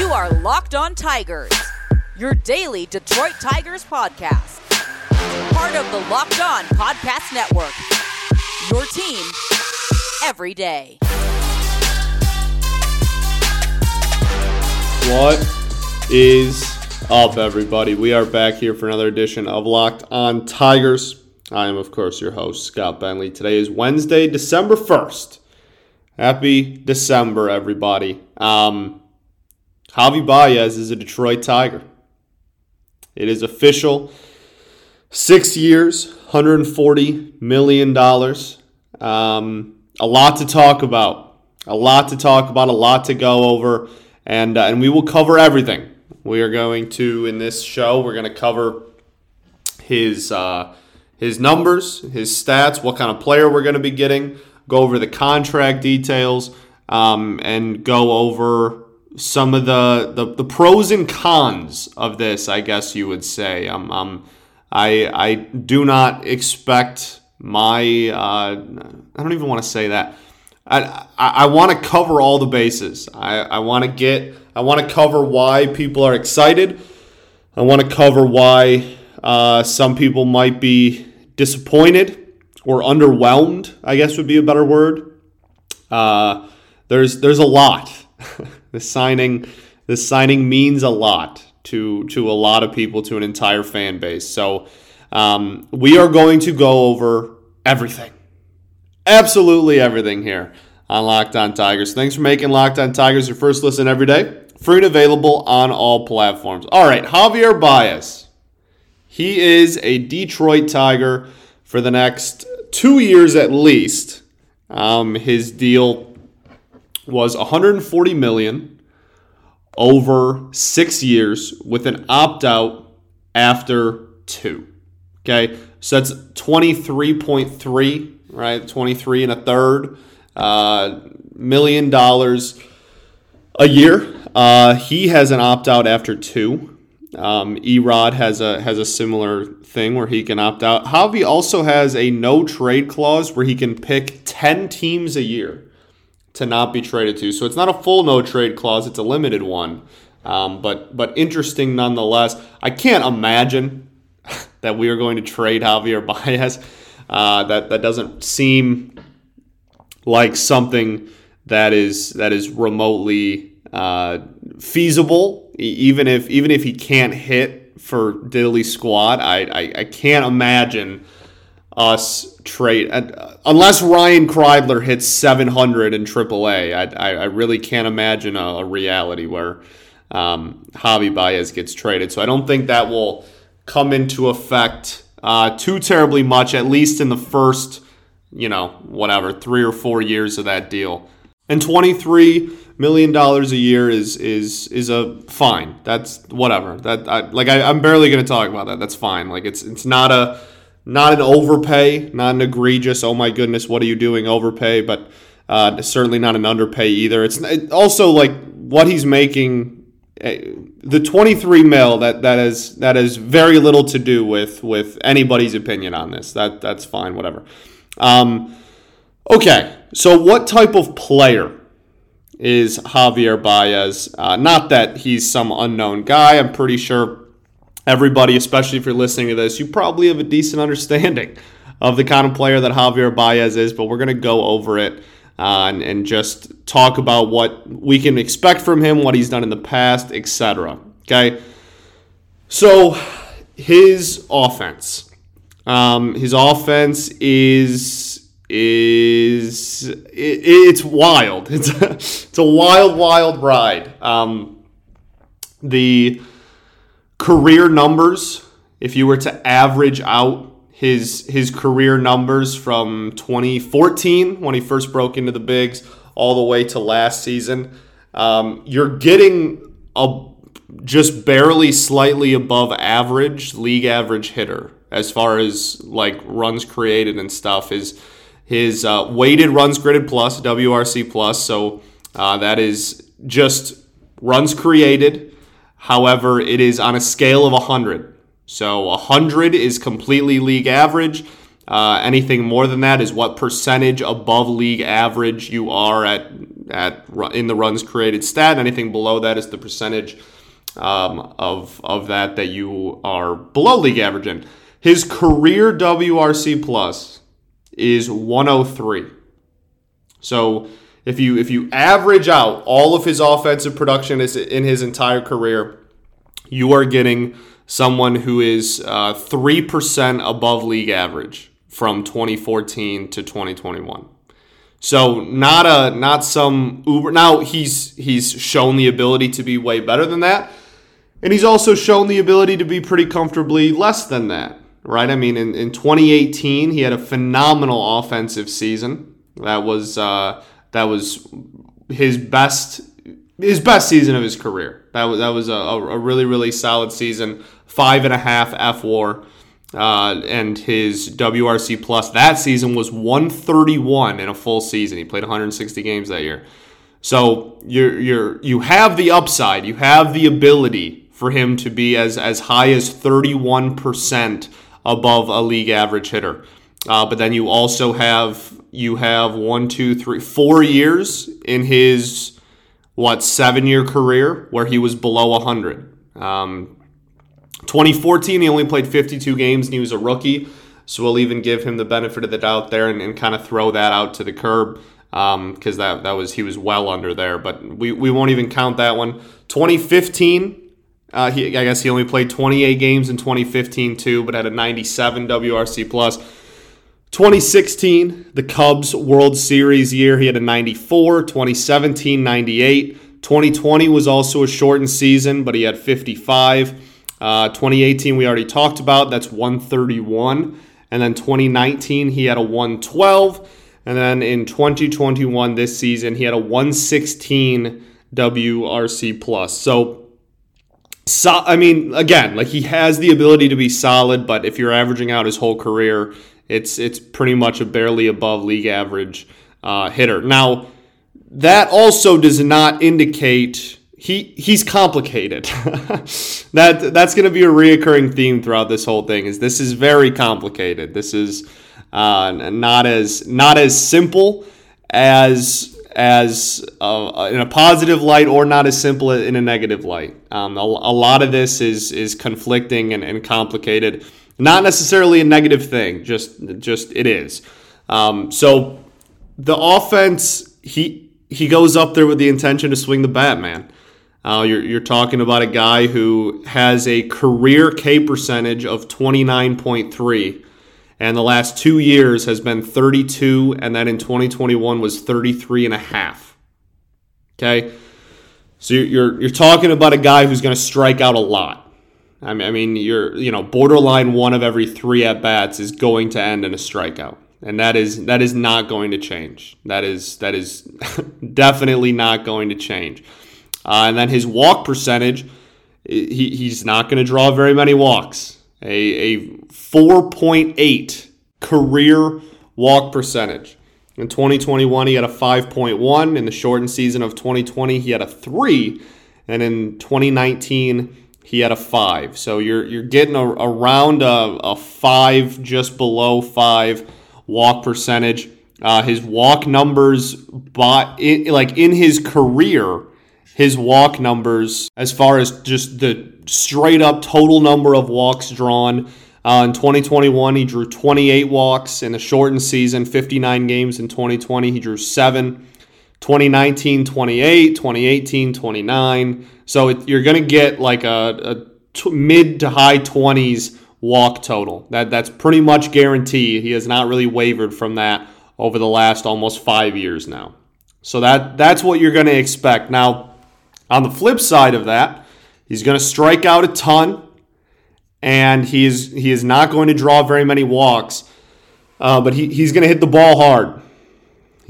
You are Locked On Tigers, your daily Detroit Tigers podcast. Part of the Locked On Podcast Network. Your team every day. What is up, everybody? We are back here for another edition of Locked On Tigers. I am, of course, your host, Scott Bentley. Today is Wednesday, December 1st. Happy December, everybody. Um, Javi Baez is a Detroit Tiger. It is official. Six years, $140 million. Um, a lot to talk about. A lot to talk about, a lot to go over, and, uh, and we will cover everything. We are going to, in this show, we're going to cover his, uh, his numbers, his stats, what kind of player we're going to be getting go over the contract details, um, and go over some of the, the, the pros and cons of this. I guess you would say. Um, um, I I do not expect my. Uh, I don't even want to say that. I, I, I want to cover all the bases. I, I want to get. I want to cover why people are excited. I want to cover why uh, some people might be disappointed or underwhelmed, I guess would be a better word. Uh, there's there's a lot. the signing the signing means a lot to to a lot of people, to an entire fan base. So um, we are going to go over everything, absolutely everything here on Locked On Tigers. Thanks for making Locked On Tigers your first listen every day. Free and available on all platforms. All right, Javier Baez. He is a Detroit Tiger for the next two years at least. Um, his deal was 140 million over six years with an opt out after two. Okay, so that's 23.3, right? 23 and a third uh, million dollars a year. Uh, he has an opt out after two. Um, E-Rod has a has a similar thing where he can opt out. Javi also has a no trade clause where he can pick ten teams a year to not be traded to. So it's not a full no trade clause; it's a limited one. Um, but but interesting nonetheless. I can't imagine that we are going to trade Javier Baez. Uh, that that doesn't seem like something that is that is remotely uh, feasible even if even if he can't hit for diddly squad, I, I, I can't imagine us trade uh, unless Ryan Kreidler hits 700 in AAA. I, I, I really can't imagine a, a reality where um, Javi Baez gets traded. So I don't think that will come into effect uh, too terribly much, at least in the first, you know, whatever, three or four years of that deal. And 23 million dollars a year is is is a fine. That's whatever. That I, like I, I'm barely going to talk about that. That's fine. Like it's it's not a not an overpay, not an egregious. Oh my goodness, what are you doing? Overpay, but uh, certainly not an underpay either. It's it also like what he's making. Eh, the 23 mil that that is that is very little to do with with anybody's opinion on this. That that's fine, whatever. Um, okay, so what type of player is Javier Baez. Uh, not that he's some unknown guy. I'm pretty sure everybody, especially if you're listening to this, you probably have a decent understanding of the kind of player that Javier Baez is, but we're going to go over it uh, and, and just talk about what we can expect from him, what he's done in the past, etc. Okay? So, his offense. Um, his offense is is it, it's wild. It's a, it's a wild, wild ride. Um, the career numbers, if you were to average out his his career numbers from 2014 when he first broke into the bigs all the way to last season, um, you're getting a just barely slightly above average league average hitter as far as like runs created and stuff is his uh, weighted runs created plus, WRC plus. So uh, that is just runs created. However, it is on a scale of 100. So 100 is completely league average. Uh, anything more than that is what percentage above league average you are at at in the runs created stat. Anything below that is the percentage um, of of that that you are below league average in. His career WRC plus is 103. So if you if you average out all of his offensive production in his entire career, you are getting someone who is uh, three uh, percent above league average from 2014 to 2021. So not a not some uber. Now he's he's shown the ability to be way better than that, and he's also shown the ability to be pretty comfortably less than that. Right? I mean, in, in 2018 he had a phenomenal offensive season. That was uh, that was his best his best season of his career. That was that was a, a really really solid season. Five and a half fWAR. Uh, and his WRC plus that season was 131 in a full season. He played 160 games that year. So you're you're you have the upside, you have the ability for him to be as as high as 31% above a league average hitter. Uh, but then you also have you have one, two, three, four years in his what seven year career where he was below 100. Um, 2014, he only played 52 games and he was a rookie. So we'll even give him the benefit of the doubt there and, and kind of throw that out to the curb because um, that, that was he was well under there. But we, we won't even count that one. 2015, uh, he, I guess he only played 28 games in 2015 too, but had a 97 WRC plus. 2016, the Cubs World Series year, he had a 94. 2017, 98. 2020 was also a shortened season, but he had 55. Uh, 2018, we already talked about. That's 131. And then 2019, he had a 112. And then in 2021, this season, he had a 116 WRC plus. So, so, I mean, again, like he has the ability to be solid, but if you're averaging out his whole career, it's it's pretty much a barely above league average uh, hitter. Now, that also does not indicate he he's complicated. that that's going to be a reoccurring theme throughout this whole thing. Is this is very complicated. This is uh, not as not as simple as as uh, in a positive light or not as simple in a negative light. Um, a, a, lot of this is is conflicting and, and, complicated. Not necessarily a negative thing. Just just it is. Um, so the offense he he goes up there with the intention to swing the bat, man. Uh, you're, you're talking about a guy who has a career K percentage of 29.3, and the last two years has been 32, and then in 2021 was 33 and a half. Okay, so you're you're talking about a guy who's going to strike out a lot. I mean, I mean, you're you know borderline one of every three at bats is going to end in a strikeout, and that is that is not going to change. That is that is definitely not going to change. Uh, and then his walk percentage, he, he's not going to draw very many walks. A, a 4.8 career walk percentage. In 2021, he had a 5.1. In the shortened season of 2020, he had a 3. And in 2019, he had a 5. So you're, you're getting a, around a, a 5, just below 5 walk percentage. Uh, his walk numbers, by, in, like in his career, his walk numbers as far as just the straight up total number of walks drawn. Uh, in 2021, he drew 28 walks in a shortened season, 59 games in 2020. He drew seven. 2019, 28, 2018, 29. So it, you're going to get like a, a t- mid to high 20s walk total. That That's pretty much guaranteed. He has not really wavered from that over the last almost five years now. So that that's what you're going to expect. Now, on the flip side of that, he's going to strike out a ton, and he is he is not going to draw very many walks, uh, but he, he's going to hit the ball hard.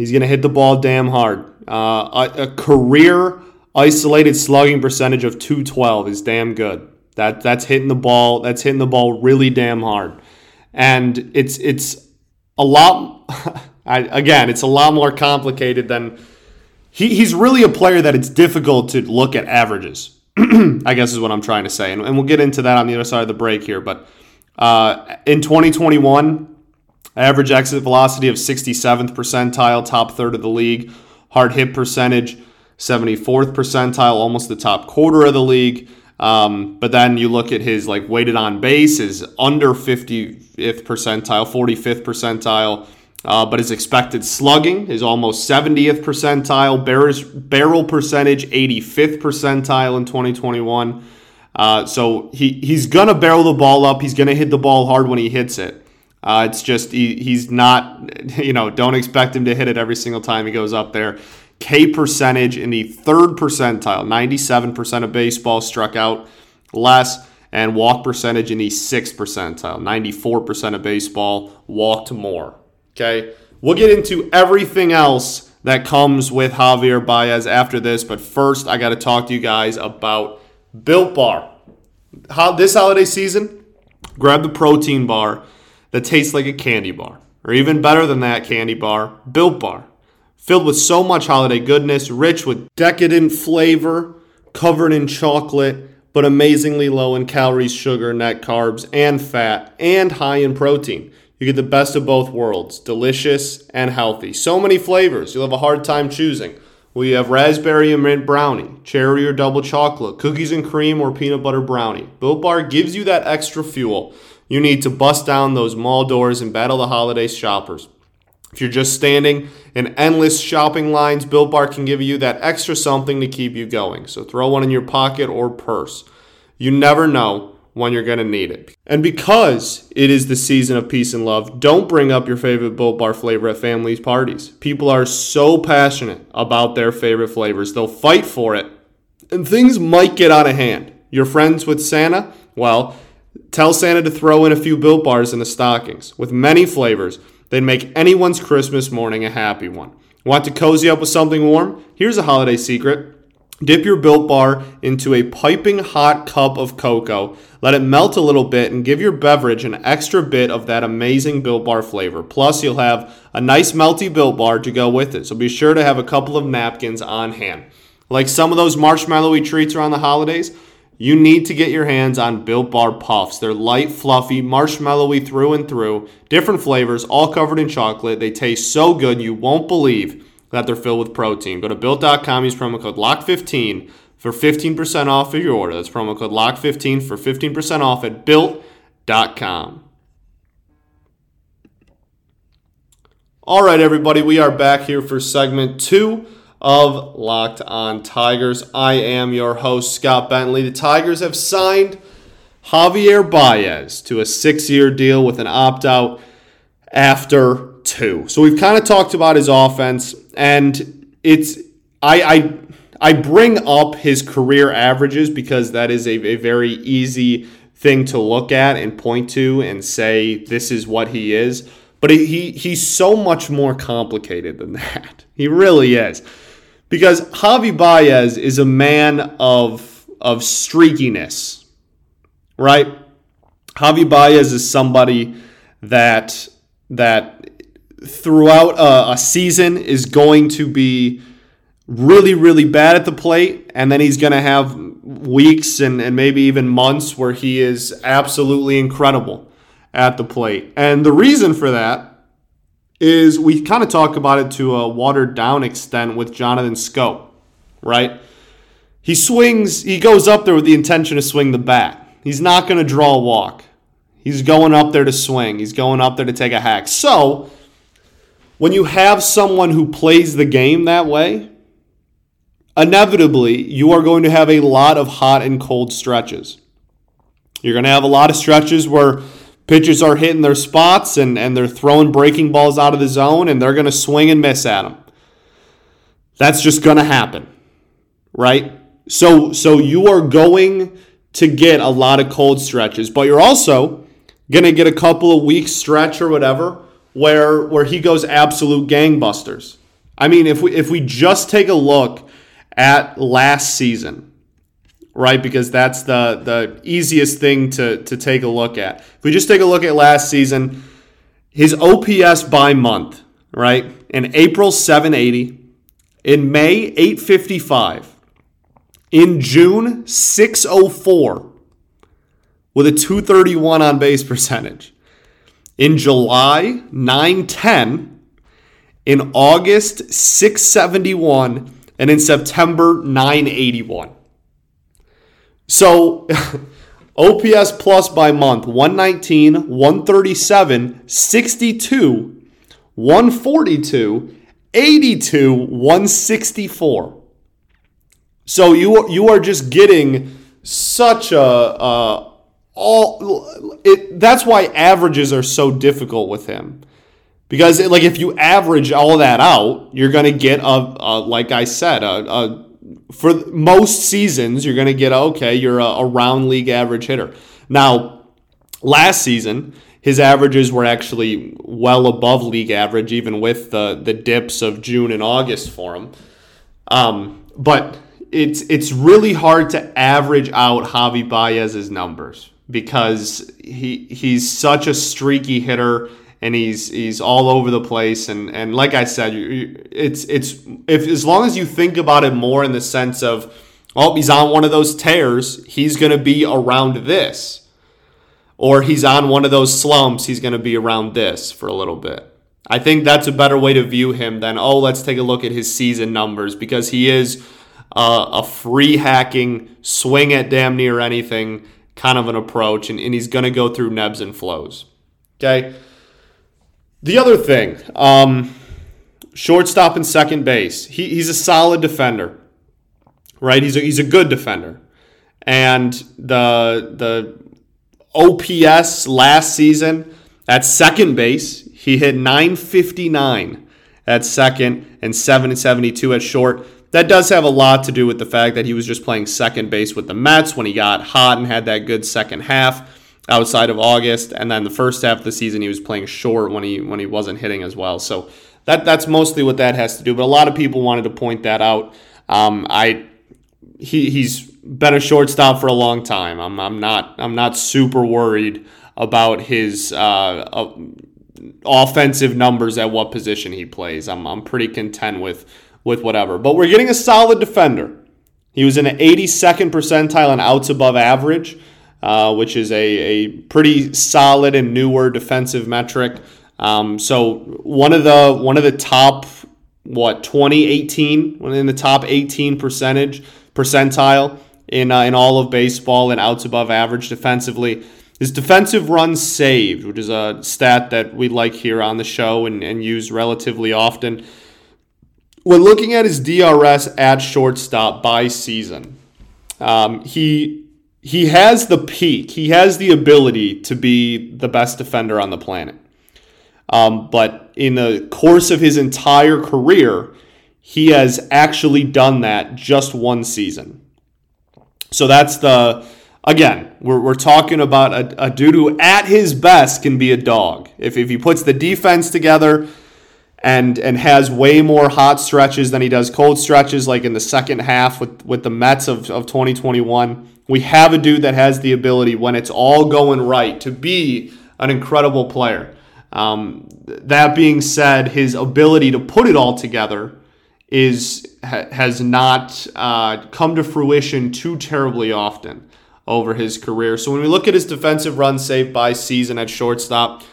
He's going to hit the ball damn hard. Uh, a, a career isolated slugging percentage of 212 is damn good. That that's hitting the ball. That's hitting the ball really damn hard, and it's it's a lot. I, again, it's a lot more complicated than he, he's really a player that it's difficult to look at averages. I guess is what I'm trying to say, and, and, we'll get into that on the other side of the break here. But uh, in 2021, average exit velocity of 67th percentile, top third of the league. Hard hit percentage, 74th percentile, almost the top quarter of the league. Um, but then you look at his like weighted on base is under 50th percentile, 45th percentile. Uh, but his expected slugging is almost 70th percentile. Barrel, barrel percentage 85th percentile in 2021. Uh, so he, he's gonna barrel the ball up. He's gonna hit the ball hard when he hits it. Uh, it's just he, he's not, you know, don't expect him to hit it every single time he goes up there. K percentage in the third percentile, 97% of baseball struck out less, and walk percentage in the sixth percentile, 94% of baseball walked more. Okay, we'll get into everything else that comes with Javier Baez after this, but first I got to talk to you guys about Built Bar. How, this holiday season, grab the protein bar that tastes like a candy bar, or even better than that candy bar, Built Bar filled with so much holiday goodness, rich with decadent flavor, covered in chocolate, but amazingly low in calories, sugar, net carbs, and fat, and high in protein. You get the best of both worlds, delicious and healthy. So many flavors, you'll have a hard time choosing. We have raspberry and mint brownie, cherry or double chocolate, cookies and cream or peanut butter brownie. Built Bar gives you that extra fuel you need to bust down those mall doors and battle the holiday shoppers. If you're just standing in endless shopping lines, Built Bar can give you that extra something to keep you going. So throw one in your pocket or purse. You never know when you're going to need it. And because it is the season of peace and love, don't bring up your favorite Built Bar flavor at families' parties. People are so passionate about their favorite flavors, they'll fight for it, and things might get out of hand. You're friends with Santa? Well, tell Santa to throw in a few Built Bars in the stockings with many flavors They'd make anyone's Christmas morning a happy one. Want to cozy up with something warm? Here's a holiday secret. Dip your Built Bar into a piping hot cup of cocoa. Let it melt a little bit and give your beverage an extra bit of that amazing Built Bar flavor. Plus, you'll have a nice melty Built Bar to go with it. So be sure to have a couple of napkins on hand. Like some of those marshmallowy treats around the holidays, you need to get your hands on Built Bar Puffs. They're light, fluffy, marshmallowy through and through, different flavors, all covered in chocolate. They taste so good you won't believe that they're filled with protein. Go to built.com, use promo code LOCK15 for 15% off of your order. That's promo code LOCK15 for 15% off at built.com. All right, everybody, we are back here for segment two of Locked On Tigers. I am your host, Scott Bentley. The Tigers have signed Javier Baez to a six year deal with an opt out after two. So we've kind of talked about his offense, and it's, I, I, I bring up his career averages because that is a, a very easy thing to look at and point to and say this is what he is. But he he's so much more complicated than that. He really is because Javi Baez is a man of of streakiness, right? Javi Baez is somebody that that throughout a, a, season is going to be really really bad at the plate and then he's going to have weeks and, and maybe even months where he is absolutely incredible at the plate and the reason for that is we kind of talk about it to a watered down extent with Jonathan Schoop, right? He swings, he goes up there with the intention to swing the bat. He's not going to draw a walk. He's going up there to swing. He's going up there to take a hack. So, when you have someone who plays the game that way, inevitably you are going to have a lot of hot and cold stretches. You're going to have a lot of stretches where pitchers are hitting their spots and, and they're throwing breaking balls out of the zone and they're going to swing and miss at them. That's just going to happen, right? So, so you are going to get a lot of cold stretches, but you're also going to get a couple of weeks stretch or whatever where where he goes absolute gangbusters. I mean, if we if we just take a look at last season, right? Because that's the the easiest thing to to take a look at. If we just take a look at last season, his OPS by month, right? In April 780, in May 855, in June 604 with a 231 on base percentage. In July 910, In August, 671. And in September, 981. So OPS plus by month 119, 137, 62, 142, 82, 164. So you you are just getting such a uh, all it. That's why averages are so difficult with him, because like if you average all that out, you're gonna get a, a like I said a, a for most seasons you're gonna get okay. You're a, a round league average hitter. Now, last season his averages were actually well above league average, even with the the dips of June and August for him. Um, but it's it's really hard to average out Javi Baez's numbers because he he's such a streaky hitter and he's he's all over the place and and like I said it's it's if as long as you think about it more in the sense of oh he's on one of those tears he's going to be around this or he's on one of those slumps he's going to be around this for a little bit I think that's a better way to view him than oh let's take a look at his season numbers because he is uh, a free hacking, swing at damn near anything kind of an approach, and, and he's going to go through nebs and flows. Okay. The other thing, um, shortstop and second base. He, he's a solid defender, right? He's a, he's a good defender, and the the OPS last season at second base, he hit 959 at second and 772 at short that does have a lot to do with the fact that he was just playing second base with the Mets when he got hot and had that good second half outside of August, and then the first half of the season he was playing short when he when he wasn't hitting as well. So that that's mostly what that has to do. But a lot of people wanted to point that out. Um, I he he's been a shortstop for a long time. I'm I'm not I'm not super worried about his uh, uh, offensive numbers at what position he plays. I'm I'm pretty content with with whatever. But we're getting a solid defender. He was in an 82nd percentile in outs above average, uh, which is a, a pretty solid and newer defensive metric. Um, so one of the one of the top what 2018 in the top 18 percentage percentile in uh, in all of baseball and outs above average defensively. His defensive runs saved, which is a stat that we like here on the show and, and use relatively often when looking at his DRS at shortstop by season, um, he he has the peak. He has the ability to be the best defender on the planet. Um, but in the course of his entire career, he has actually done that just one season. So that's the again, we're, we're talking about a, a dude who at his best can be a dog. If, if he puts the defense together, and and has way more hot stretches than he does cold stretches, like in the second half with, with the Mets of, of 2021. We have a dude that has the ability, when it's all going right, to be an incredible player. Um, that being said, his ability to put it all together is ha, has not uh, come to fruition too terribly often over his career. So when we look at his defensive run saved by season at shortstop,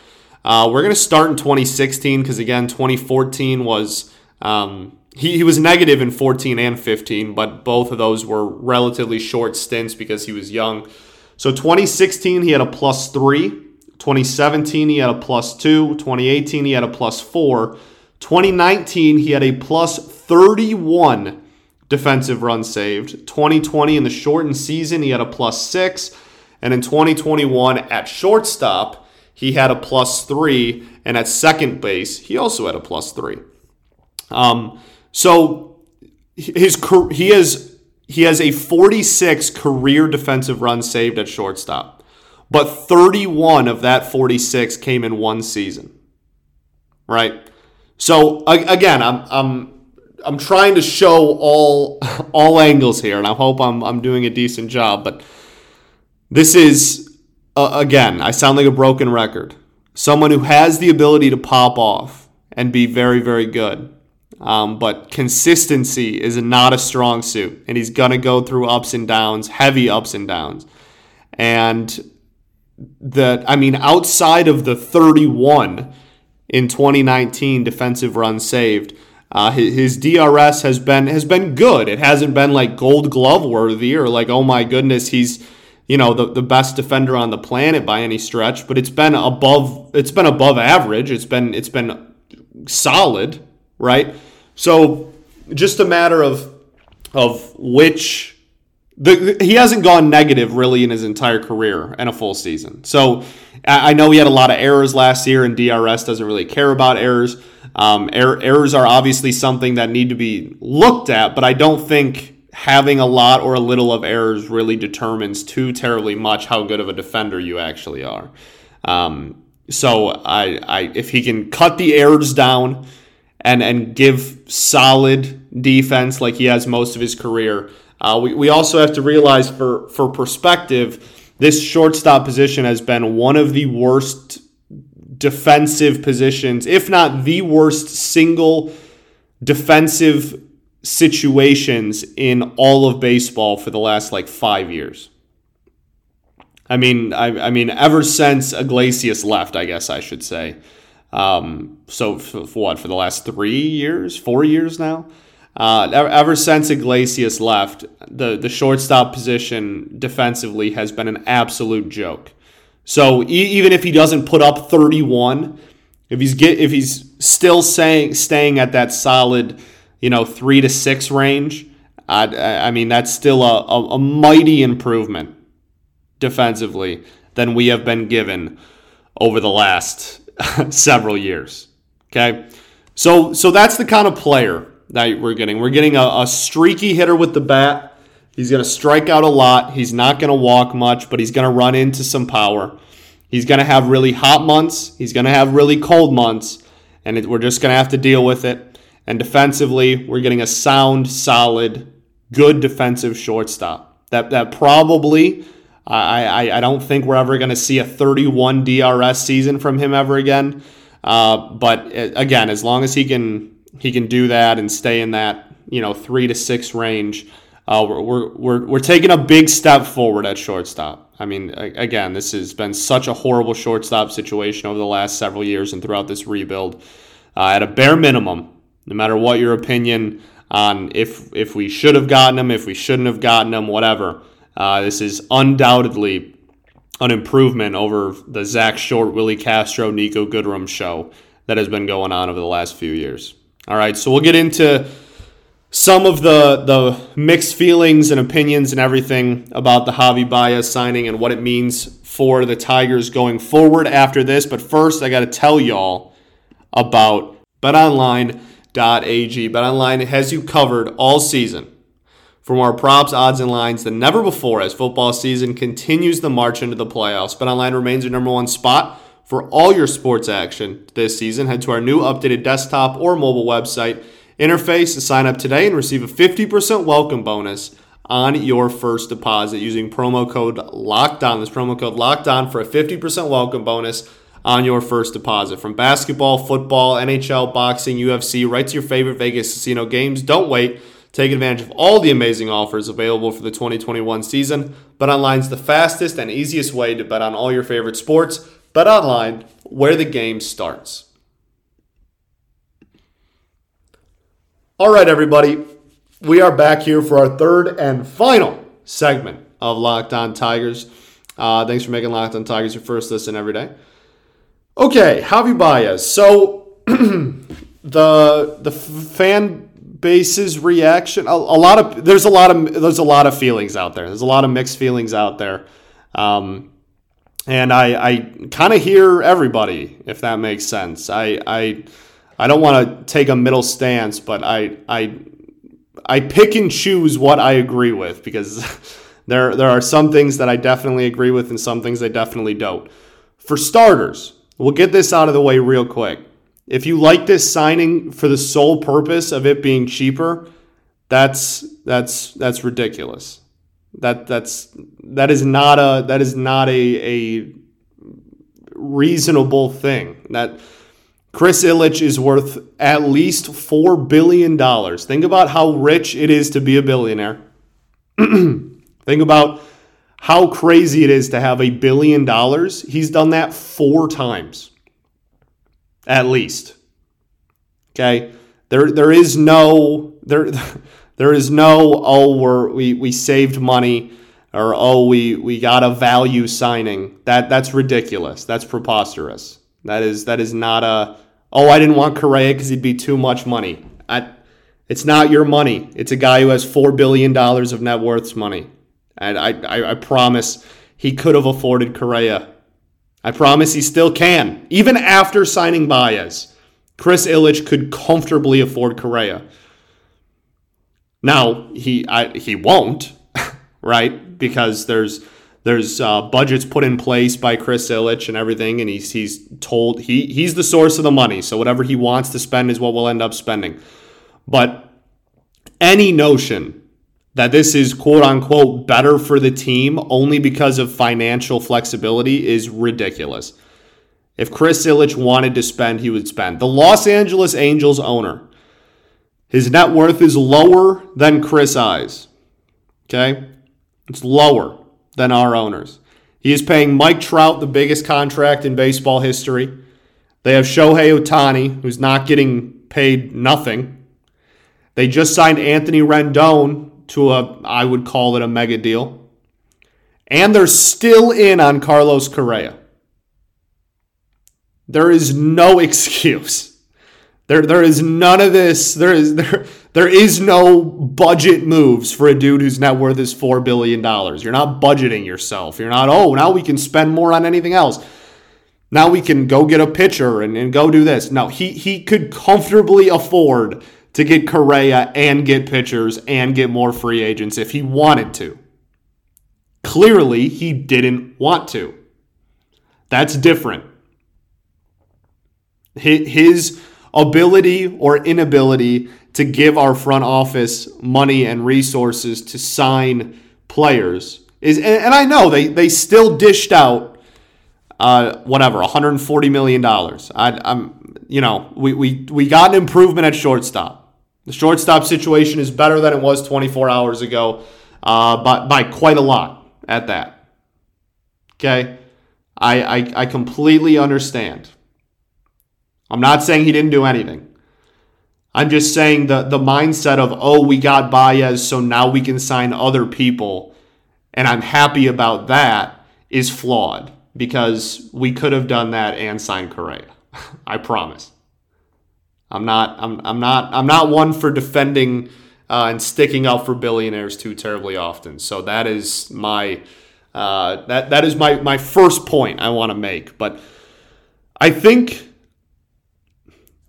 uh, we're going to start in 2016 because, again, 2014 was. Um, he, he was negative in 14 and 15, but both of those were relatively short stints because he was young. So 2016, he had a plus three. 2017, he had a plus two. 2018, he had a plus four. 2019, he had a plus 31 defensive runs saved. 2020, in the shortened season, he had a plus six. And in 2021, at shortstop, he had a plus three, and at second base, he also had a plus three. Um, so his he has he has a 46 career defensive run saved at shortstop, but 31 of that 46 came in one season. Right. So again, I'm I'm I'm trying to show all all angles here, and I hope I'm I'm doing a decent job. But this is uh, again, I sound like a broken record. Someone who has the ability to pop off and be very, very good. Um, but consistency is not a strong suit, and he's going to go through ups and downs, heavy ups and downs. And that, I mean, outside of the 31, in 2019 defensive runs saved. Uh, his, his, DRS has been has been good. It hasn't been like Gold Glove worthy or like oh my goodness he's you know the, the best defender on the planet by any stretch. But it's been above it's been above average. It's been it's been solid, right? So just a matter of of which the, he hasn't gone negative really in his entire career and a full season. So I know he had a lot of errors last year, and DRS doesn't really care about errors. Um, er- errors are obviously something that need to be looked at, but I don't think having a lot or a little of errors really determines too terribly much how good of a defender you actually are. Um, so I, I, if he can cut the errors down and and give solid defense like he has most of his career uh, we, we also have to realize for, for perspective, this shortstop position has been one of the worst defensive positions, if not the worst single defensive situations in all of baseball for the last like five years. I mean, I, I mean, ever since Iglesias left, I guess I should say. Um, so for, what for the last three years, four years now. Uh, ever since Iglesias left, the, the shortstop position defensively has been an absolute joke. So e- even if he doesn't put up 31, if he's get if he's still saying staying at that solid, you know, three to six range, I, I mean that's still a, a, a mighty improvement defensively than we have been given over the last several years. Okay, so so that's the kind of player that we're getting. We're getting a, a streaky hitter with the bat. He's going to strike out a lot. He's not going to walk much, but he's going to run into some power. He's going to have really hot months. He's going to have really cold months, and it, we're just going to have to deal with it. And defensively, we're getting a sound, solid, good defensive shortstop. That that probably I I, I don't think we're ever going to see a 31 DRS season from him ever again. Uh, but uh, again, as long as he can he can do that and stay in that you know three to six range. Uh, we're, we're, we're taking a big step forward at shortstop. I mean, again, this has been such a horrible shortstop situation over the last several years and throughout this rebuild. Uh, at a bare minimum, no matter what your opinion on if if we should have gotten him, if we shouldn't have gotten him, whatever, uh, this is undoubtedly an improvement over the Zach Short, Willi Castro, Niko Goodrum show that has been going on over the last few years. All right, so we'll get into some of the the mixed feelings and opinions and everything about the Javi Baez signing and what it means for the Tigers going forward after this. But first, I got to tell y'all about BetOnline.ag. BetOnline has you covered all season for more props, odds, and lines than never before as football season continues the march into the playoffs. BetOnline remains your number one spot for all your sports action this season, head to our new updated desktop or mobile website interface to sign up today and receive a 50% welcome bonus on your first deposit using promo code LOCKEDON. This promo code LOCKEDON for a 50% welcome bonus on your first deposit. From basketball, football, NHL, boxing, UFC, right to your favorite Vegas casino games. Don't wait. Take advantage of all the amazing offers available for the 2021 season. BetOnline's the fastest and easiest way to bet on all your favorite sports BetOnline, where the game starts. All right, everybody, we are back here for our third and final segment of Locked On Tigers. Uh, thanks for making Locked On Tigers your first listen every day. Okay, Javi Baez. So the the fan base's reaction, a, a, lot of there's a lot of there's a lot of feelings out there. There's a lot of mixed feelings out there. Um, and I, I kind of hear everybody, if that makes sense. I, I, I don't want to take a middle stance, but I, I, I pick and choose what I agree with because there, there are some things that I definitely agree with and some things I definitely don't. For starters, we'll get this out of the way real quick. If you like this signing for the sole purpose of it being cheaper, that's that's that's ridiculous. That that's that is not a that is not a a reasonable thing. That Chris Ilitch is worth at least four billion dollars. Think about how rich it is to be a billionaire. Think about how crazy it is to have a billion dollars. He's done that four times. At least. Okay? There there is no there there is no oh we're, we we saved money or oh we we got a value signing. That that's ridiculous. That's preposterous. That is that is not a oh I didn't want Correa because he'd be too much money. I, it's not your money. It's a guy who has four billion dollars of net worth's money, and I, I I promise he could have afforded Correa. I promise he still can, even after signing Baez. Chris Ilitch could comfortably afford Correa. Now he I, he won't, right? Because there's there's uh, budgets put in place by Chris Ilitch and everything, and he's he's told he he's the source of the money. So whatever he wants to spend is what we'll end up spending. But any notion that this is quote unquote better for the team only because of financial flexibility is ridiculous. If Chris Ilitch wanted to spend, he would spend. The Los Angeles Angels owner, his net worth is lower than Chris I's. Okay? It's lower than our owners. He is paying Mike Trout the biggest contract in baseball history. They have Shohei Ohtani, who's not getting paid nothing. They just signed Anthony Rendon to a, I would call it a mega deal. And they're still in on Carlos Correa. There is no excuse. There, there is none of this. There is there, there is no budget moves for a dude whose net worth is four billion dollars. You're not budgeting yourself. You're not. Oh, now we can spend more on anything else. Now we can go get a pitcher and, and go do this. No, he he could comfortably afford to get Correa and get pitchers and get more free agents if he wanted to. Clearly, he didn't want to. That's different his ability or inability to give our front office money and resources to sign players is and, I know they they still dished out uh, whatever 140 million dollars. I'm you know we, we we got an improvement at shortstop. The shortstop situation is better than it was 24 hours ago, uh, by by quite a lot at that. Okay, I, I I completely understand. I'm not saying he didn't do anything. I'm just saying the the mindset of oh we got Baez so now we can sign other people and I'm happy about that is flawed because we could have done that and signed Correa. I promise. I'm not I'm I'm not I'm not one for defending uh, and sticking up for billionaires too terribly often. So that is my uh, that that is my my first point I want to make. But I think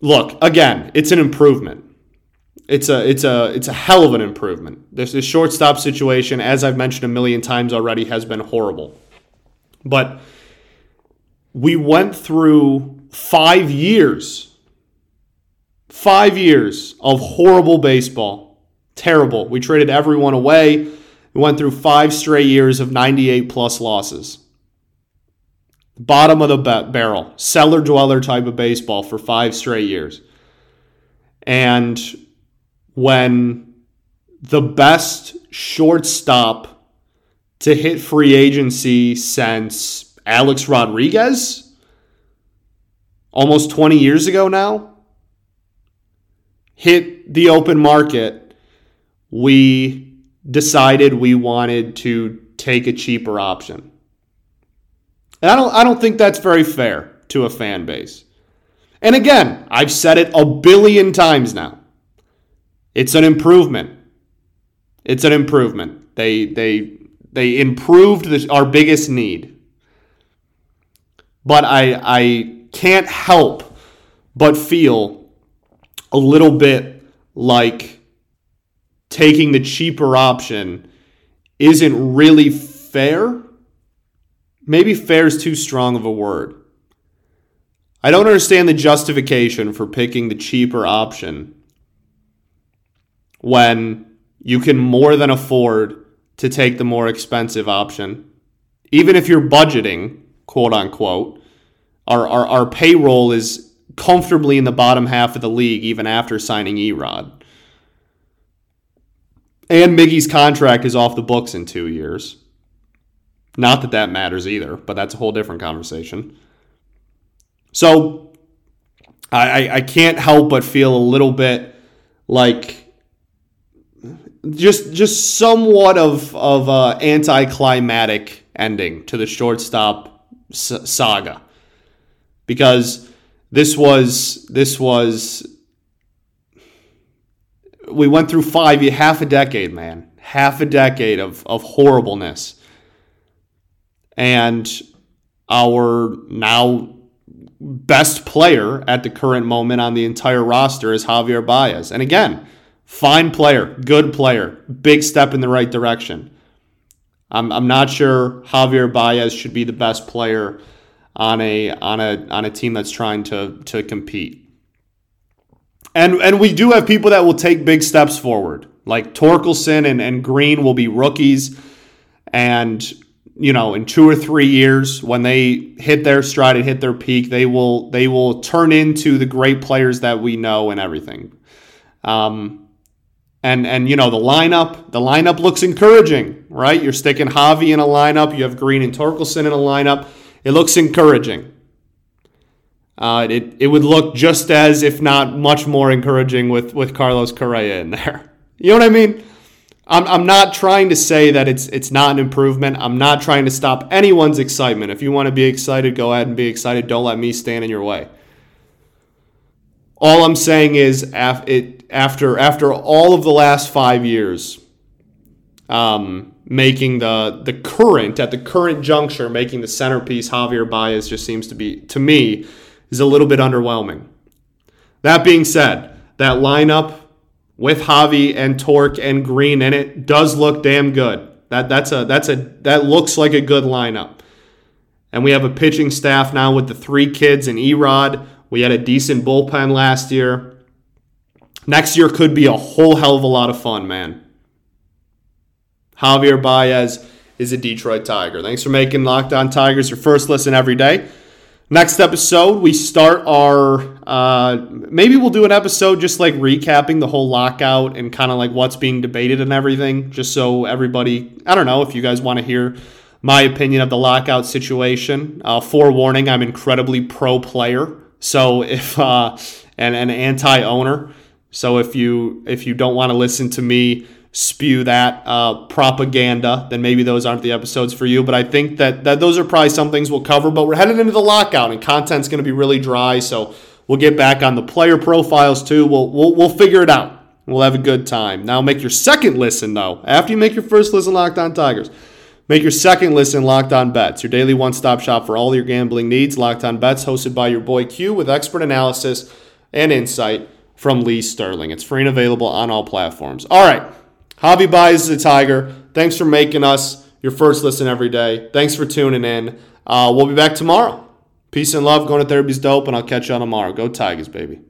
look again, it's an improvement. It's a it's a it's a hell of an improvement. This, this shortstop situation, as I've mentioned a million times already, has been horrible. But we went through five years, five years of horrible baseball, terrible. We traded everyone away. We went through five straight years of 98 plus losses bottom of the barrel, cellar dweller type of baseball for five straight years. And when the best shortstop to hit free agency since Alex Rodriguez, almost 20 years ago now, hit the open market, we decided we wanted to take a cheaper option. And I don't I don't think that's very fair to a fan base. And again, I've said it a billion times now. It's an improvement. It's an improvement. They they they improved the, our biggest need. But I I can't help but feel a little bit like taking the cheaper option isn't really fair Maybe fair is too strong of a word. I don't understand the justification for picking the cheaper option when you can more than afford to take the more expensive option. Even if you're budgeting, quote unquote, our, our, our payroll is comfortably in the bottom half of the league even after signing E-Rod. And Miggy's contract is off the books in two years. Not that that matters either, but that's a whole different conversation. So I, I can't help but feel a little bit like just just somewhat of of a anticlimactic ending to the shortstop saga because this was this was we went through five half a decade man half a decade of of horribleness and our now best player at the current moment on the entire roster is Javier Baez. And again, fine player, good player, big step in the right direction. I'm, I'm not sure Javier Baez should be the best player on a on a on a team that's trying to to compete. And and we do have people that will take big steps forward. Like Torkelson and, and Greene will be rookies. And you know, in two or three years, when they hit their stride and hit their peak, they will they will turn into the great players that we know and everything. Um, and and you know the lineup, the lineup looks encouraging, right? You're sticking Javi in a lineup. You have Greene and Torkelson in a lineup. It looks encouraging. Uh, it it would look just as, if not much more encouraging, with with Carlos Correa in there. You know what I mean? I'm, I'm not trying to say that it's it's not an improvement. I'm not trying to stop anyone's excitement. If you want to be excited, go ahead and be excited. Don't let me stand in your way. All I'm saying is, it, after after all of the last five years, um, making the the current at the current juncture, making the centerpiece Javier Baez just seems to be to me is a little bit underwhelming. That being said, that lineup with Javi and Torque and Greene in it does look damn good. That that's a that's a that looks like a good lineup. And we have a pitching staff now with the three kids and E-Rod. We had a decent bullpen last year. Next year could be a whole hell of a lot of fun, man. Javier Baez is a Detroit Tiger. Thanks for making Locked On Tigers your first listen every day. Next episode, we start our. Uh, maybe we'll do an episode just like recapping the whole lockout and kind of like what's being debated and everything, just so everybody. I don't know if you guys want to hear my opinion of the lockout situation. Uh, forewarning: I'm incredibly pro player, so if uh, and an anti owner. So if you if you don't want to listen to me spew that uh, propaganda, then maybe those aren't the episodes for you. But I think that, that those are probably some things we'll cover. But we're headed into the lockout, and content's going to be really dry. So we'll get back on the player profiles too. We'll, we'll, we'll figure it out. We'll have a good time. Now, make your second listen, though. After you make your first listen, Locked On Tigers, make your second listen, Locked On Bets, your daily one stop shop for all your gambling needs. Locked On Bets, hosted by your boy Q, with expert analysis and insight from Lee Sterling. It's free and available on all platforms. All right. Baez is a Tiger. Thanks for making us your first listen every day. Thanks for tuning in. Uh, we'll be back tomorrow. Peace and love. Going to therapy's dope, and I'll catch you on tomorrow. Go Tigers, baby.